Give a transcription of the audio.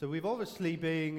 So we've obviously been